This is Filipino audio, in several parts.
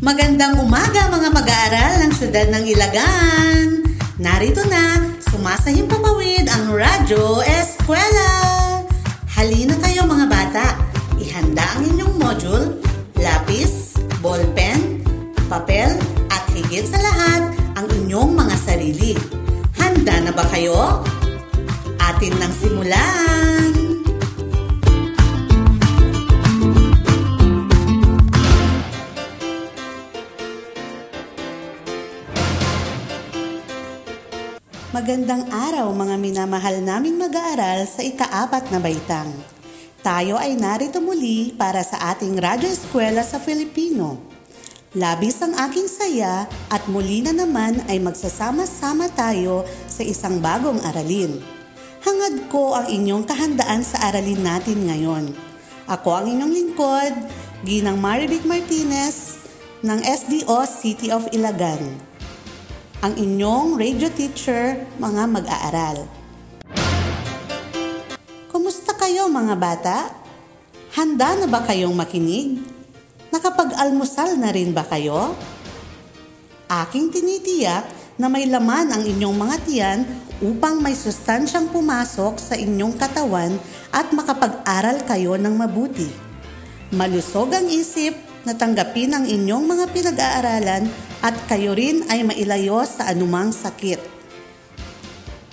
Magandang umaga mga mag-aaral ng siyudad ng Ilagan. Narito na, sumasahing papawid ang Radyo Eskwela. Halina kayo mga bata. Ihanda ang inyong module, lapis, ballpen, papel, at higit sa lahat, ang inyong mga sarili. Handa na ba kayo? Atin nang simulan! Magandang araw mga minamahal naming mag-aaral sa ikaapat na baitang. Tayo ay narito muli para sa ating Radyo Eskwela sa Filipino. Labis ang aking saya at muli na naman ay magsasama-sama tayo sa isang bagong aralin. Hangad ko ang inyong kahandaan sa aralin natin ngayon. Ako ang inyong lingkod, Ginang Marivic Martinez ng SDO City of Ilagan ang inyong radio teacher, mga mag-aaral. Kumusta kayo mga bata? Handa na ba kayong makinig? Nakapag-almusal na rin ba kayo? Aking tinitiyak na may laman ang inyong mga tiyan upang may sustansyang pumasok sa inyong katawan at makapag-aral kayo ng mabuti. Malusog ang isip na tanggapin ang inyong mga pinag-aaralan at kayo rin ay mailayo sa anumang sakit.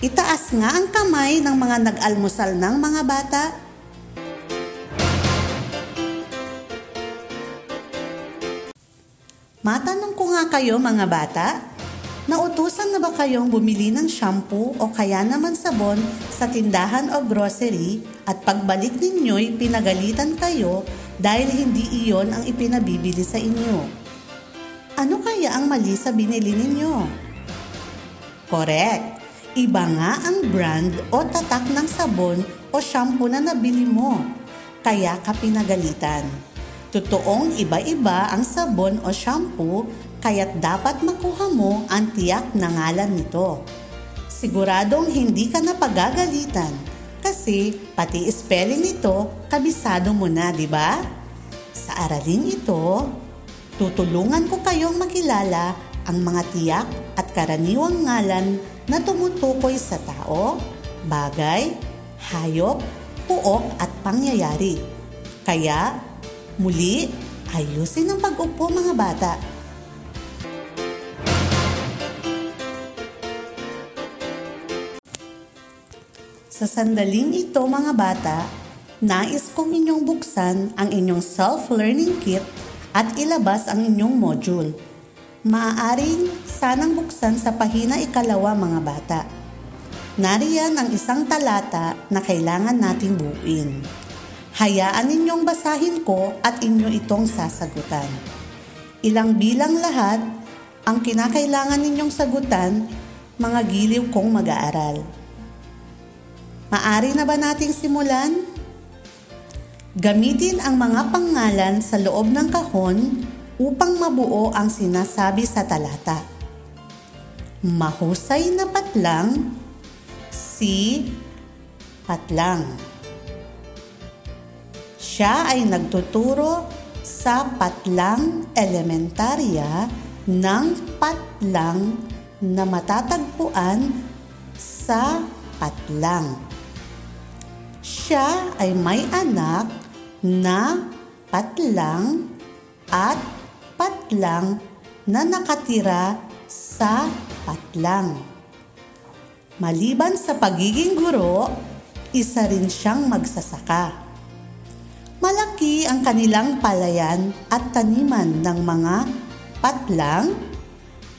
Itaas nga ang kamay ng mga nag-almusal ng mga bata. Matanong ko nga kayo mga bata, nautusan na ba kayong bumili ng shampoo o kaya naman sabon sa tindahan o grocery at pagbalik ninyo'y pinagalitan kayo dahil hindi iyon ang ipinabibili sa inyo? Ano kaya ang mali sa binili ninyo? Correct! Iba nga ang brand o tatak ng sabon o shampoo na nabili mo. Kaya ka pinagalitan. Totoong iba-iba ang sabon o shampoo kaya't dapat makuha mo ang tiyak na ngalan nito. Siguradong hindi ka na pagagalitan kasi pati spelling nito kabisado mo na, di ba? Sa aralin ito, tutulungan ko kayong makilala ang mga tiyak at karaniwang ngalan na tumutukoy sa tao, bagay, hayop, puok at pangyayari. Kaya, muli, ayusin ang pag-upo mga bata. Sa sandaling ito mga bata, nais kong inyong buksan ang inyong self-learning kit at ilabas ang inyong module. Maaaring sanang buksan sa pahina ikalawa mga bata. Nariyan ang isang talata na kailangan nating buuin. Hayaan ninyong basahin ko at inyo itong sasagutan. Ilang bilang lahat ang kinakailangan ninyong sagutan, mga giliw kong mag-aaral. Maari na ba nating simulan? Gamitin ang mga pangalan sa loob ng kahon upang mabuo ang sinasabi sa talata. Mahusay na patlang, si patlang. Siya ay nagtuturo sa patlang elementarya ng patlang na matatagpuan sa patlang. Siya ay may anak na patlang at patlang na nakatira sa patlang. Maliban sa pagiging guro, isa rin siyang magsasaka. Malaki ang kanilang palayan at taniman ng mga patlang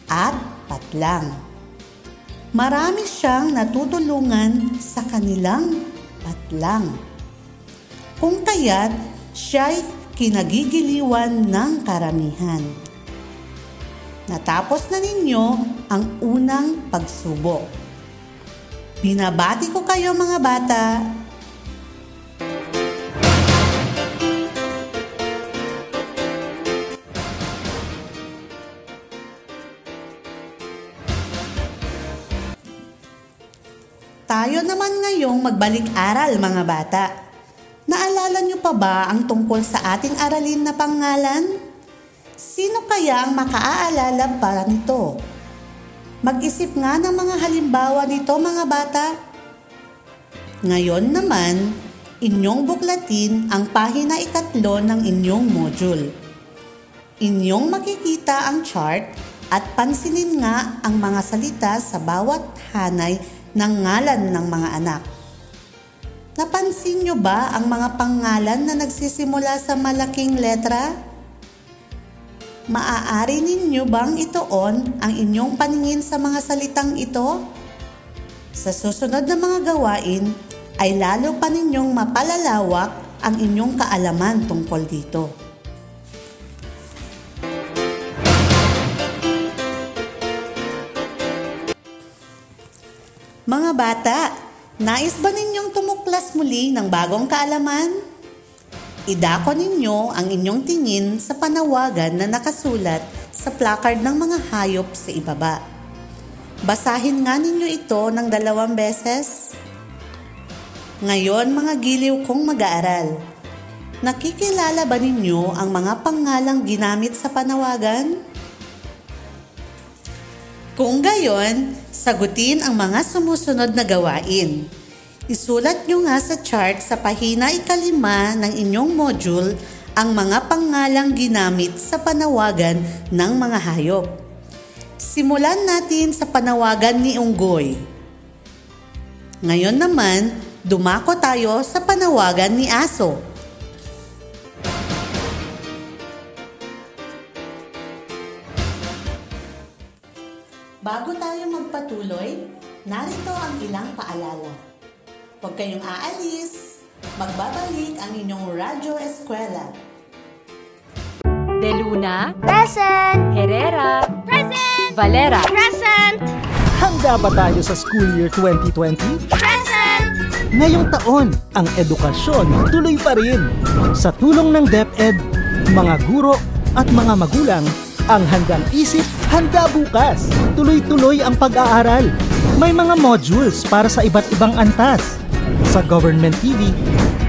at patlang. Marami siyang natutulungan sa kanilang patlang. Kung kaya't siya'y kinagigiliwan ng karamihan. Natapos na ninyo ang unang pagsubok. Binabati ko kayo mga bata Tayo naman ngayong magbalik-aral mga bata. Naalala niyo pa ba ang tungkol sa ating aralin na pangalan? Sino kaya ang makaaalala pa nito? Mag-isip nga ng mga halimbawa nito mga bata. Ngayon naman, inyong buklatin ang pahina ikatlo ng inyong module. Inyong makikita ang chart at pansinin nga ang mga salita sa bawat hanay ng ngalan ng mga anak. Napansin nyo ba ang mga pangalan na nagsisimula sa malaking letra? Maaari ninyo bang itoon ang inyong paningin sa mga salitang ito? Sa susunod na mga gawain ay lalo pa ninyong mapalalawak ang inyong kaalaman tungkol dito. Mga bata, nais ba ninyong tumuklas muli ng bagong kaalaman? Idako ninyo ang inyong tingin sa panawagan na nakasulat sa placard ng mga hayop sa ibaba. Basahin nga ninyo ito ng dalawang beses. Ngayon mga giliw kong mag-aaral, nakikilala ba ninyo ang mga pangalang ginamit sa panawagan? Kung gayon, sagutin ang mga sumusunod na gawain. Isulat nyo nga sa chart sa pahina ikalima ng inyong module ang mga pangalang ginamit sa panawagan ng mga hayop. Simulan natin sa panawagan ni Unggoy. Ngayon naman, dumako tayo sa panawagan ni Aso. Tayo magpatuloy, narito ang ilang paalala. Huwag kayong aalis, magbabalik ang inyong Radyo Eskwela. De Luna, Present! Herrera, Present! Valera, Present! Handa ba tayo sa school year 2020? Present! Ngayong taon, ang edukasyon tuloy pa rin. Sa tulong ng DepEd, mga guro at mga magulang, ang handang isip, handa bukas. Tuloy-tuloy ang pag-aaral. May mga modules para sa iba't ibang antas. Sa government TV,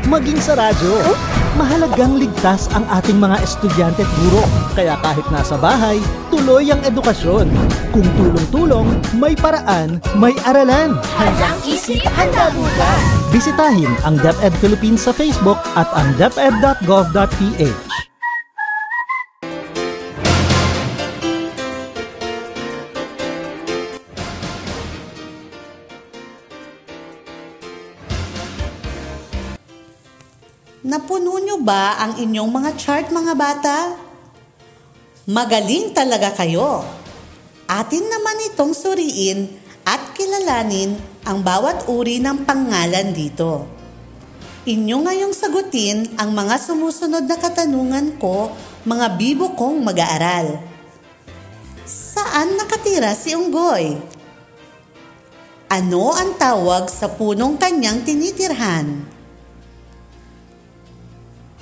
maging sa radyo. Mahalagang ligtas ang ating mga estudyante at guro. Kaya kahit nasa bahay, tuloy ang edukasyon. Kung tulong-tulong, may paraan, may aralan. Handang isip, handa bukas! Bisitahin ang DepEd Philippines sa Facebook at ang deped.gov.ph. ba ang inyong mga chart mga bata? Magaling talaga kayo. Atin naman itong suriin at kilalanin ang bawat uri ng pangalan dito. Inyo ngayong sagutin ang mga sumusunod na katanungan ko, mga bibo kong mag-aaral. Saan nakatira si Unggoy? Ano ang tawag sa punong kanyang tinitirhan?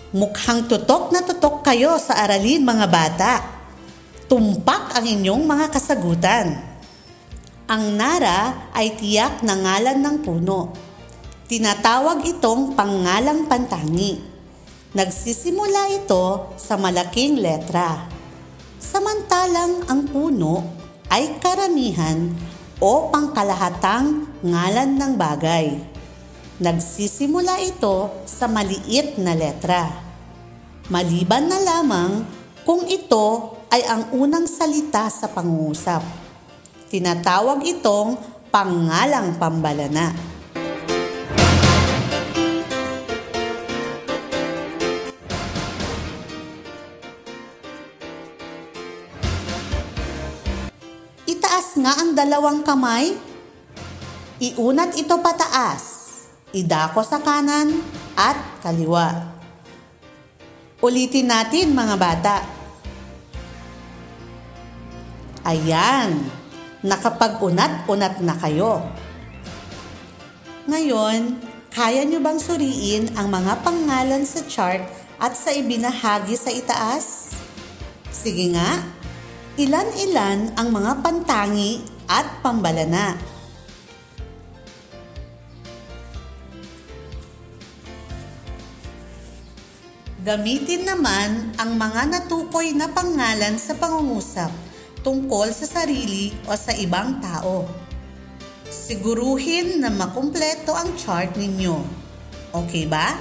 Mukhang tutok na tutok kayo sa aralin mga bata. Tumpak ang inyong mga kasagutan. Ang Nara ay tiyak na ngalan ng puno. Tinatawag itong pangalang pantangi. Nagsisimula ito sa malaking letra. Samantalang ang puno ay karamihan o pangkalahatang ngalan ng bagay. Nagsisimula ito sa maliit na letra. Maliban na lamang kung ito ay ang unang salita sa pangungusap. Tinatawag itong pangalang pambalana. Itaas nga ang dalawang kamay. Iunat ito pataas idako sa kanan at kaliwa. Ulitin natin mga bata. Ayan, nakapag-unat-unat na kayo. Ngayon, kaya nyo bang suriin ang mga pangalan sa chart at sa ibinahagi sa itaas? Sige nga, ilan-ilan ang mga pantangi at pambalana. Gamitin naman ang mga natukoy na pangalan sa pangungusap tungkol sa sarili o sa ibang tao. Siguruhin na makumpleto ang chart ninyo. Okay ba?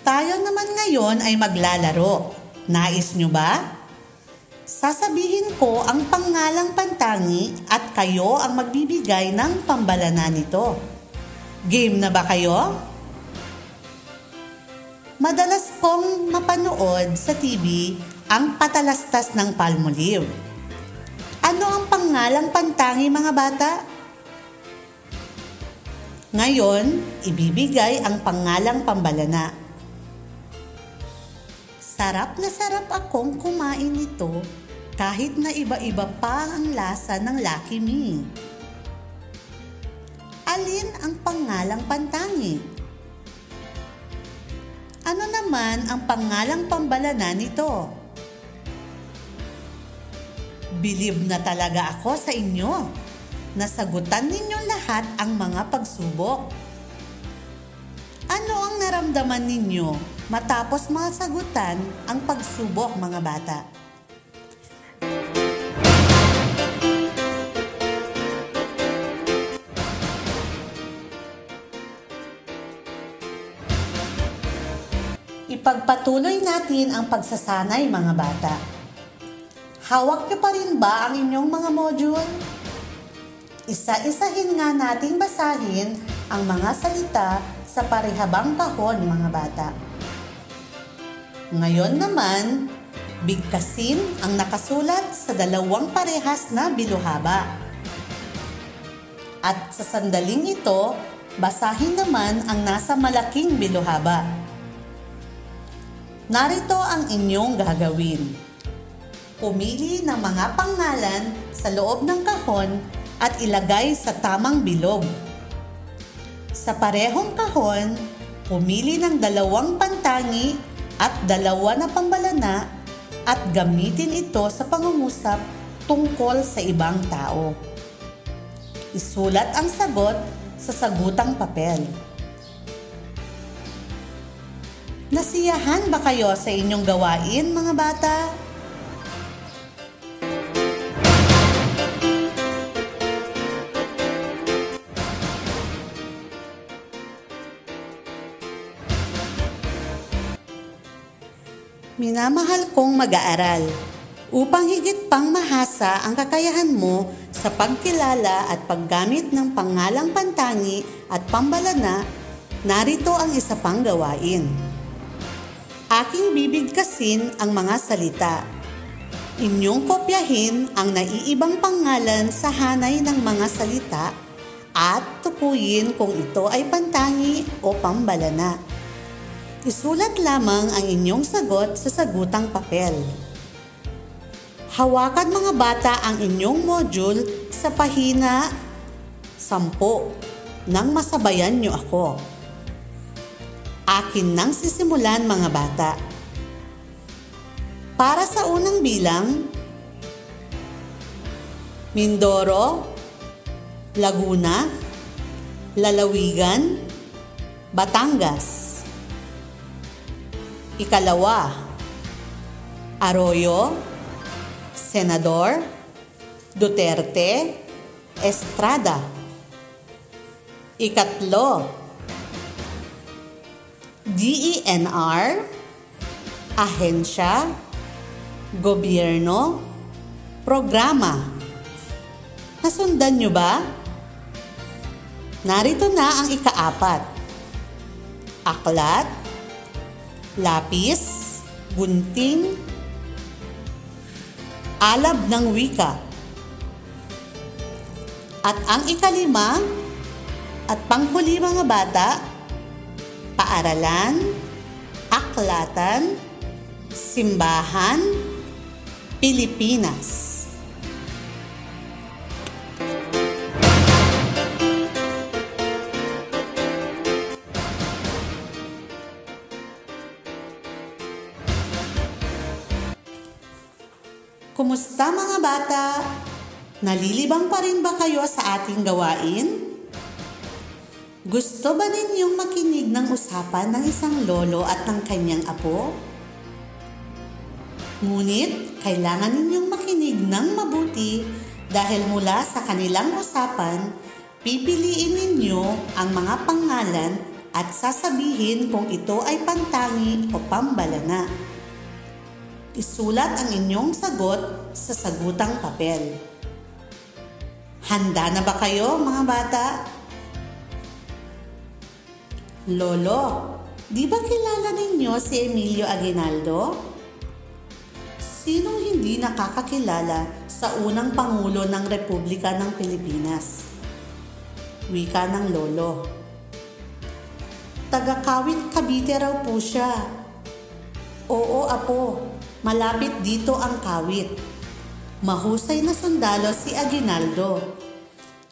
Tayo naman ngayon ay maglalaro. Nais nyo ba? Sasabihin ko ang pangalang pantangi at kayo ang magbibigay ng pambalana nito. Game na ba kayo? Madalas kong mapanood sa TV ang patalastas ng Palmolive. Ano ang pangalang pantangi mga bata? Ngayon, ibibigay ang pangalang pambalana. Sarap na sarap akong kumain nito kahit na iba-iba pa ang lasa ng Lucky Me. Alin ang pangalang pantangi? Ano naman ang pangalang pambalana nito? Bilib na talaga ako sa inyo. Nasagutan ninyo lahat ang mga pagsubok. Ano ang naramdaman ninyo matapos masagutan ang pagsubok mga bata? Ipagpatuloy natin ang pagsasanay mga bata. Hawak niyo pa rin ba ang inyong mga module? Isa-isahin nga nating basahin ang mga salita sa parehabang kahon mga bata. Ngayon naman, bigkasin ang nakasulat sa dalawang parehas na biluhaba. At sa sandaling ito, basahin naman ang nasa malaking biluhaba. Narito ang inyong gagawin. Pumili ng mga pangalan sa loob ng kahon at ilagay sa tamang bilog. Sa parehong kahon, pumili ng dalawang pantangi at dalawa na pambalana at gamitin ito sa pangungusap tungkol sa ibang tao. Isulat ang sagot sa sagutang papel. Nasiyahan ba kayo sa inyong gawain, mga bata? Minamahal kong mag-aaral. Upang higit pang mahasa ang kakayahan mo sa pagkilala at paggamit ng pangalang pantangi at pambalana, narito ang isa pang gawain. Aking bibigkasin ang mga salita. Inyong kopyahin ang naiibang pangalan sa hanay ng mga salita at tukuyin kung ito ay pantangi o pambalana. Isulat lamang ang inyong sagot sa sagutang papel. Hawakan mga bata ang inyong module sa pahina 10 nang masabayan niyo ako. Akin nang sisimulan mga bata. Para sa unang bilang, Mindoro, Laguna, Lalawigan, Batangas. Ikalawa, Arroyo, Senador, Duterte, Estrada. Ikatlo, DENR, Ahensya, Gobyerno, Programa. Nasundan nyo ba? Narito na ang ikaapat. Aklat, lapis, gunting, alab ng wika. At ang ikalima at panghuli mga bata, paaralan, aklatan, simbahan, Pilipinas. Kumusta mga bata? Nalilibang pa rin ba kayo sa ating gawain? Gusto ba ninyong makinig ng usapan ng isang lolo at ng kanyang apo? Ngunit, kailangan ninyong makinig ng mabuti dahil mula sa kanilang usapan, pipiliin ninyo ang mga pangalan at sasabihin kung ito ay pantangi o pambalana. Isulat ang inyong sagot sa sagutang papel. Handa na ba kayo mga bata? Lolo, di ba kilala ninyo si Emilio Aguinaldo? Sinong hindi nakakakilala sa unang Pangulo ng Republika ng Pilipinas? Wika ng Lolo. Taga-Kawit Cavite raw po siya. Oo, apo. Malapit dito ang Kawit. Mahusay na sundalo si Aguinaldo.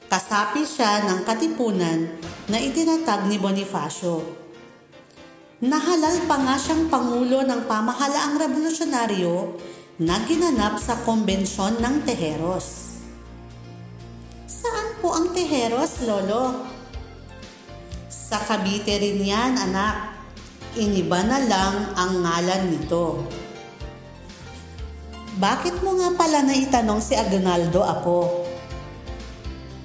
Kasapi siya ng katipunan na itinatag ni Bonifacio. Nahalal pa nga siyang pangulo ng pamahalaang revolusyonaryo na ginanap sa kombensyon ng Tejeros. Saan po ang Tejeros, Lolo? Sa Cavite rin yan, anak. Iniba na lang ang ngalan nito. Bakit mo nga pala naitanong si Aguinaldo, Apo?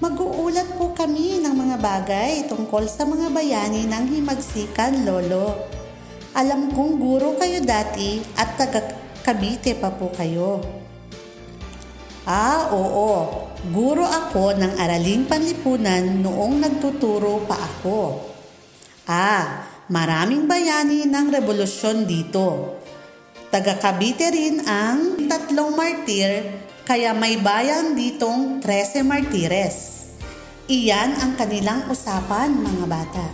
Mag-uulat po kami ng mga bagay tungkol sa mga bayani ng himagsikan, Lolo. Alam kong guro kayo dati at taga Cavite pa po kayo. Ah, oo. Guro ako ng araling panlipunan noong nagtuturo pa ako. Ah, maraming bayani ng revolusyon dito. Taga Cavite rin ang tatlong martir kaya may bayan ditong 13 martires. Iyan ang kanilang usapan mga bata.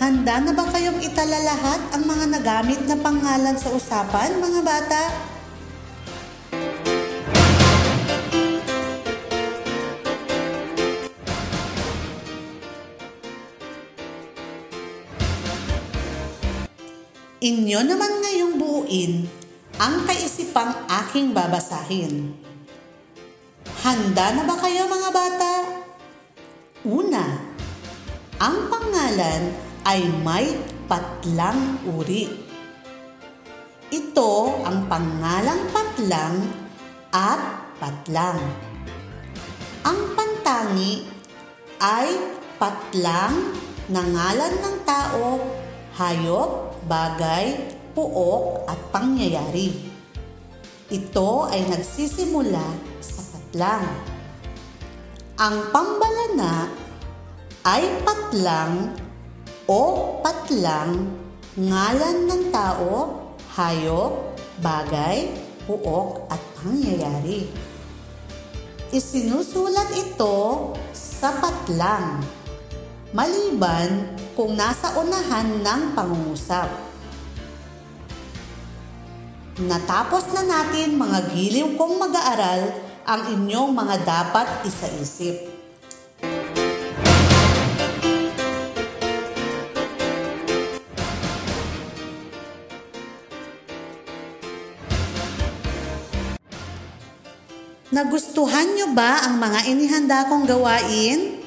Handa na ba kayong itala lahat ang mga nagamit na pangalan sa usapan mga bata? Inyo naman ngayong buuin ang kaisipang aking babasahin. Handa na ba kayo mga bata? Una, ang pangalan ay may patlang uri. Ito ang pangalang patlang at patlang. Ang pantangi ay patlang na ngalan ng tao, hayop, bagay, puok at pangyayari. Ito ay nagsisimula sa patlang. Ang pambalana ay patlang o patlang ngalan ng tao, hayop, bagay, puok at pangyayari. Isinusulat ito sa patlang maliban kung nasa unahan ng pangungusap. Natapos na natin mga giliw kong mag-aaral ang inyong mga dapat isaisip. Nagustuhan nyo ba ang mga inihanda kong gawain?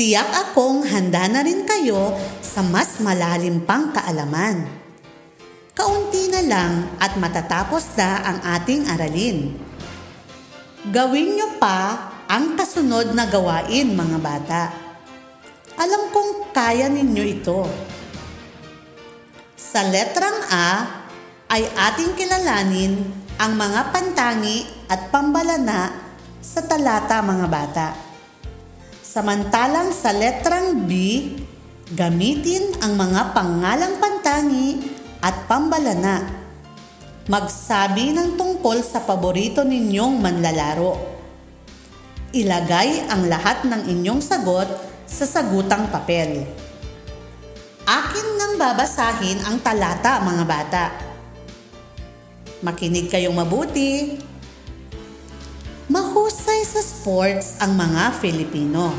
Tiyak akong handa na rin kayo sa mas malalim pang kaalaman. Kaunti na lang at matatapos na ang ating aralin. Gawin nyo pa ang kasunod na gawain mga bata. Alam kong kaya ninyo ito. Sa letrang A ay ating kilalanin ang mga pantangi at pambalana sa talata mga bata. Samantalang sa letrang B, gamitin ang mga pangalang pantangi at pambalana. Magsabi ng tungkol sa paborito ninyong manlalaro. Ilagay ang lahat ng inyong sagot sa sagutang papel. Akin nang babasahin ang talata mga bata. Makinig kayong mabuti. Mahusay sa sports ang mga Filipino.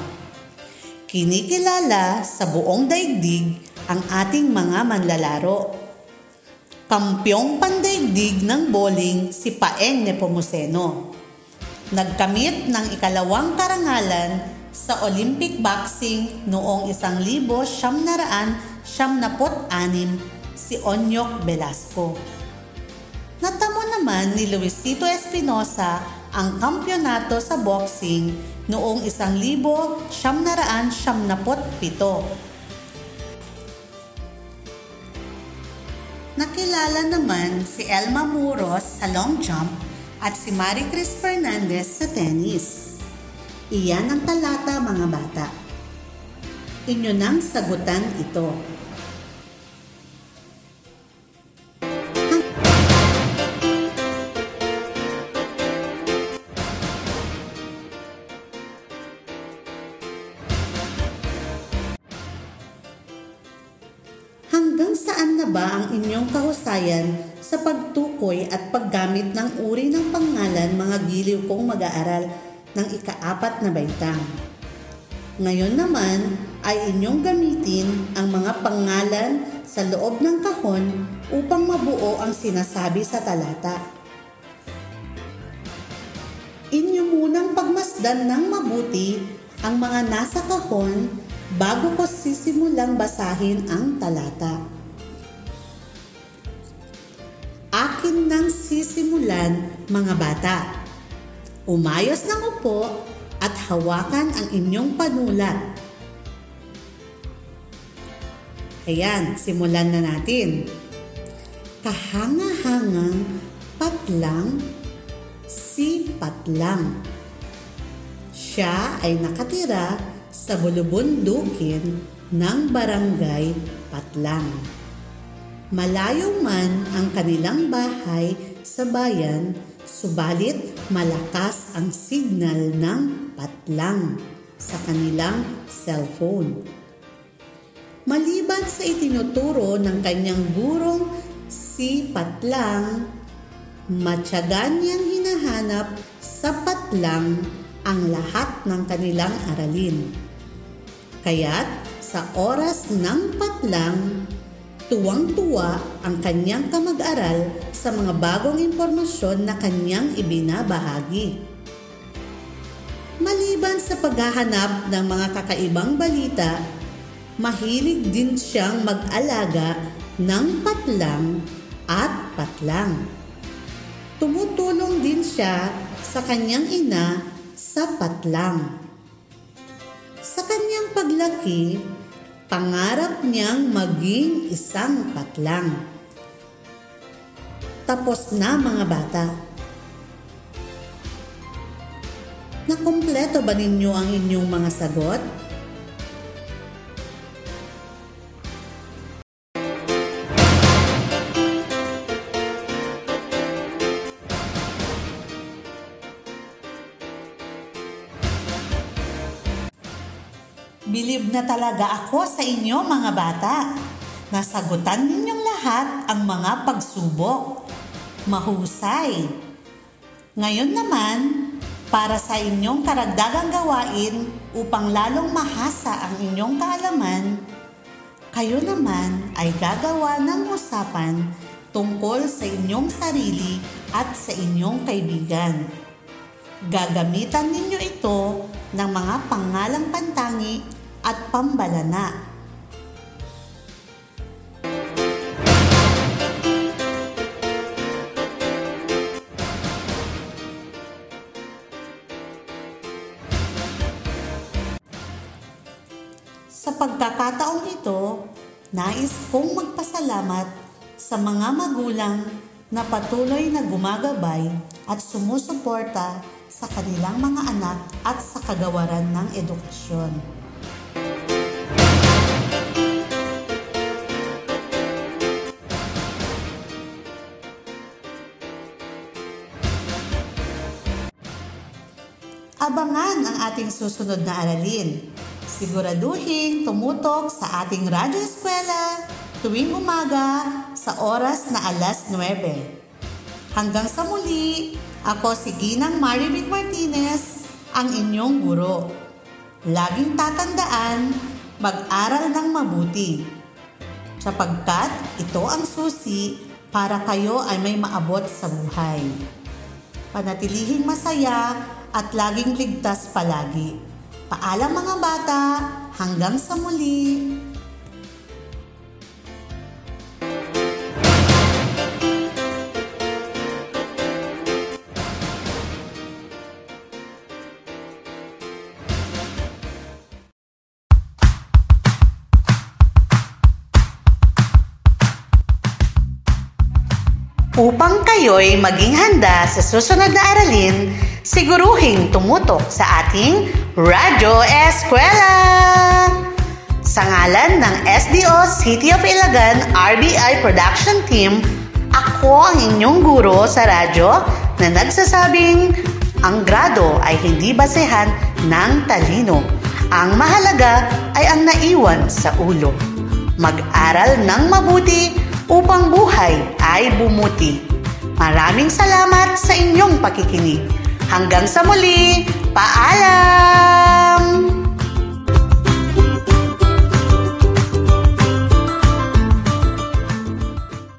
Kinikilala sa buong daigdig ang ating mga manlalaro. Kampyong pandaigdig ng bowling si Paeng Nepomuceno. Nagkamit ng ikalawang karangalan sa Olympic boxing noong 1976 si Onyok Velasco. Natamo naman ni Luisito Espinosa ang kampyonato sa boxing noong 1977. Nakilala naman si Elma Muros sa long jump at si Marie Chris Fernandez sa tennis. Iyan ang talata mga bata. Inyo nang sagutan ito. Ng uri ng pangalan mga giliw kong mag-aaral ng ikaapat na baitang? Ngayon naman ay inyong gamitin ang mga pangalan sa loob ng kahon upang mabuo ang sinasabi sa talata. Inyo munang pagmasdan ng mabuti ang mga nasa kahon bago ko sisimulang basahin ang talata. Akin nang sisimulan mga bata. Umayos ng upo at hawakan ang inyong panulat. Ayan, simulan na natin. Kahanga-hangang patlang, si patlang. Siya ay nakatira sa bulubundukin ng barangay Patlang. Malayo man ang kanilang bahay sa bayan, subalit malakas ang signal ng patlang sa kanilang cellphone. Maliban sa itinuturo ng kanyang gurong si Patlang, matyagan niyang hinahanap sa Patlang ang lahat ng kanilang aralin. Kaya't sa oras ng patlang, tuwang-tuwa ang kanyang kamag-aral sa mga bagong impormasyon na kanyang ibinabahagi. Maliban sa paghahanap ng mga kakaibang balita, mahilig din siyang mag-alaga ng patlang at patlang. Tumutulong din siya sa kanyang ina sa patlang. Sa kanyang paglaki, pangarap niyang maging isang patlang. Tapos na mga bata. Nakumpleto ba ninyo ang inyong mga sagot? Na talaga ako sa inyo mga bata. Nasagutan ninyong lahat ang mga pagsubok. Mahusay. Ngayon naman, para sa inyong karagdagang gawain upang lalong mahasa ang inyong kaalaman, kayo naman ay gagawa ng usapan tungkol sa inyong sarili at sa inyong kaibigan. Gagamitan ninyo ito ng mga pangalang pantangi at pambalana. Sa pagkakataong ito, nais kong magpasalamat sa mga magulang na patuloy na gumagabay at sumusuporta sa kanilang mga anak at sa kagawaran ng edukasyon. Abangan ang ating susunod na aralin. Siguraduhin tumutok sa ating radyo eskwela tuwing umaga sa oras na alas 9. Hanggang sa muli, ako si Ginang Maribig Martinez, ang inyong guro. Laging tatandaan, mag-aral ng mabuti. Sapagkat ito ang susi para kayo ay may maabot sa buhay. Panatilihing masaya at laging ligtas palagi. Paalam mga bata, hanggang sa muli. Upang kayo'y maging handa sa susunod na aralin, siguruhing tumutok sa ating Radyo Eskwela! Sa ngalan ng SDO City of Ilagan RBI Production Team, ako ang inyong guro sa radyo na nagsasabing ang grado ay hindi basehan ng talino. Ang mahalaga ay ang naiwan sa ulo. Mag-aral ng mabuti upang buhay ay bumuti. Maraming salamat sa inyong pakikinig. Hanggang sa muli, paalam!